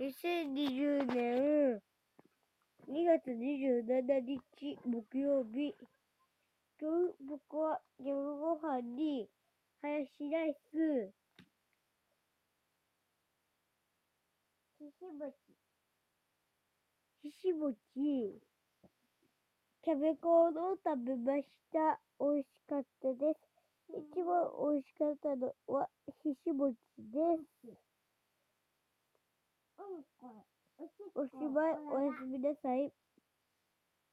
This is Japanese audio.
2020年2月27日木曜日。今日僕は夜ご飯にハヤシライス、ひし餅、ひし餅、キャベコードを食べました。美味しかったです。一番美味しかったのはひし餅です。उसके बाद और वीडियो साहिब